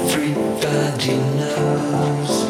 Everybody knows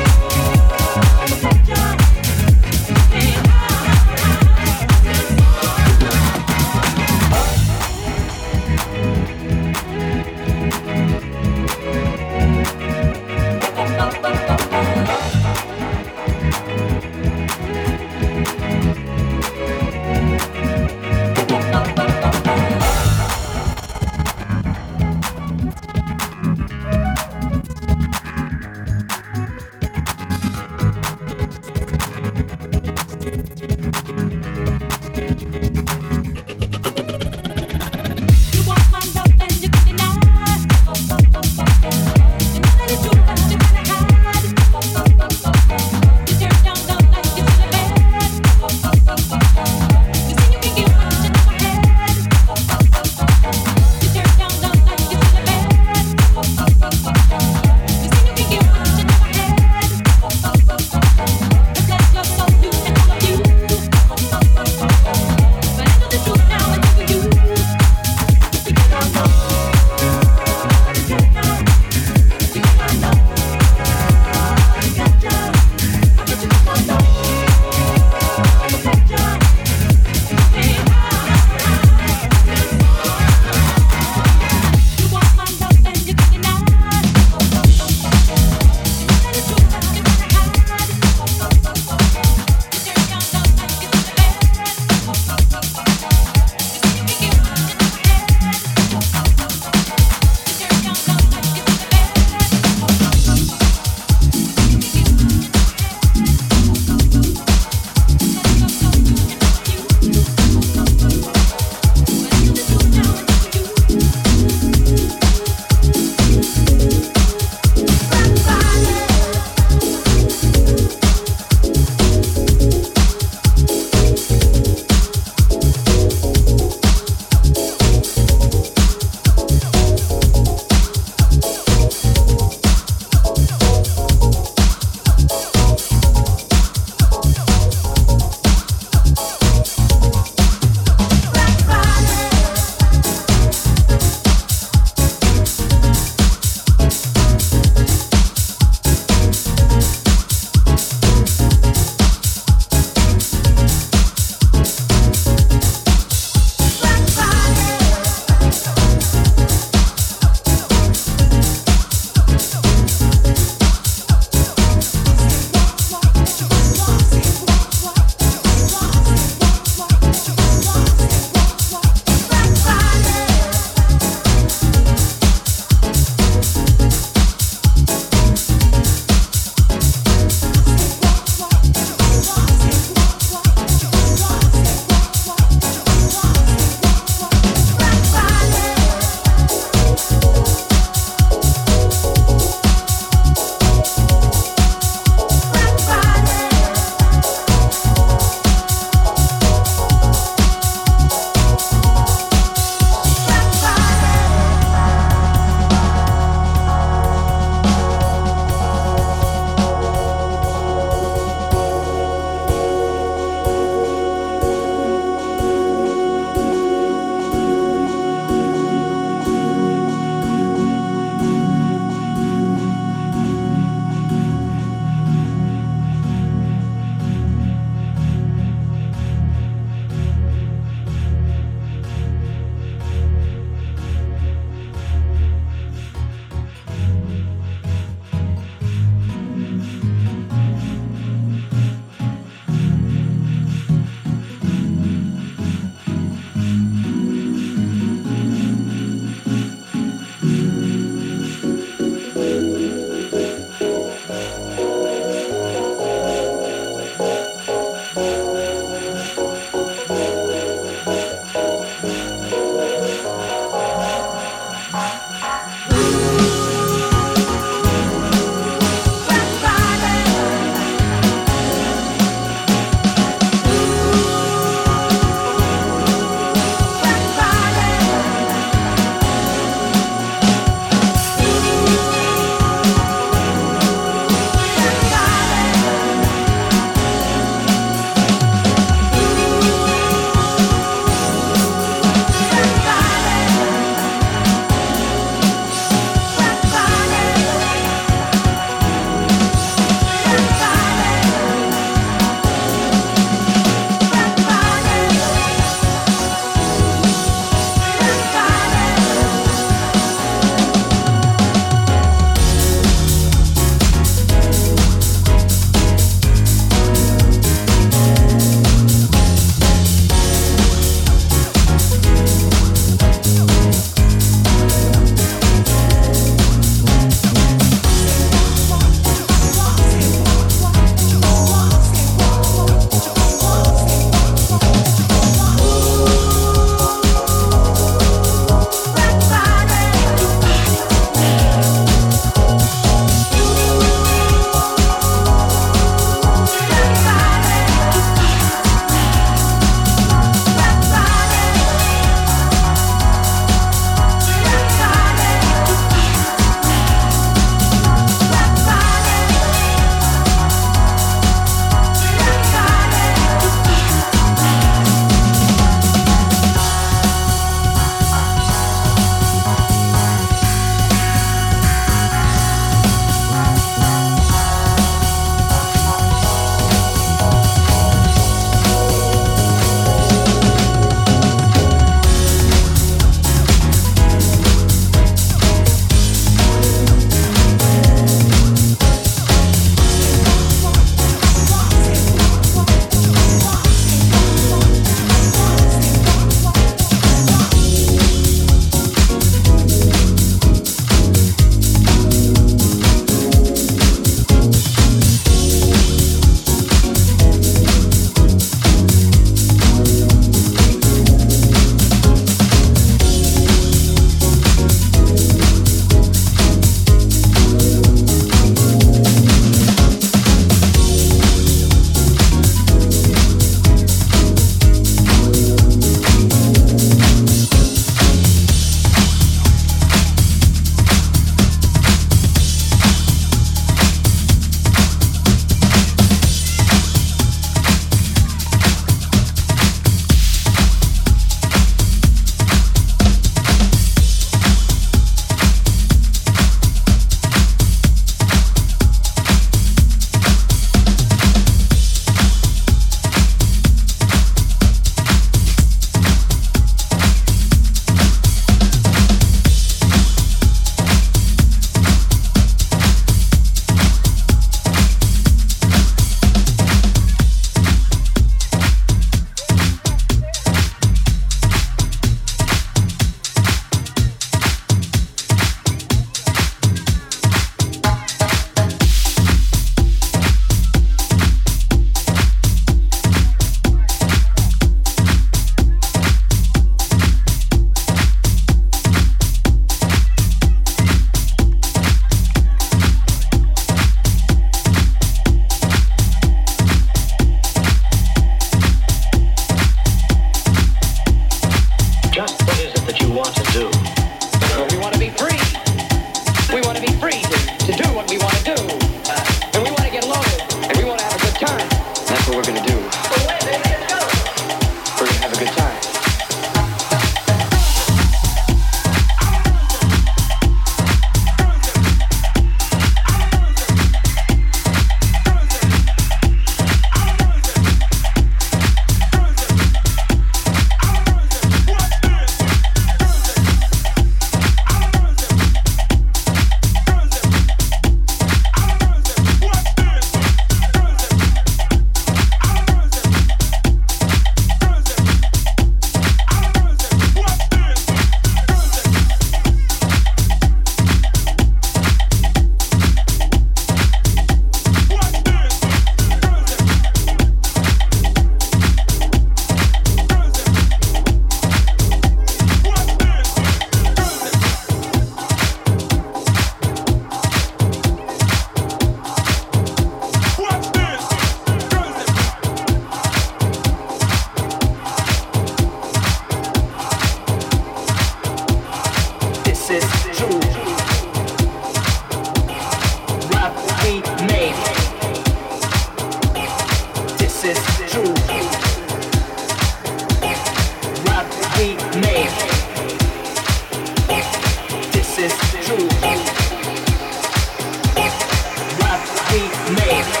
be made.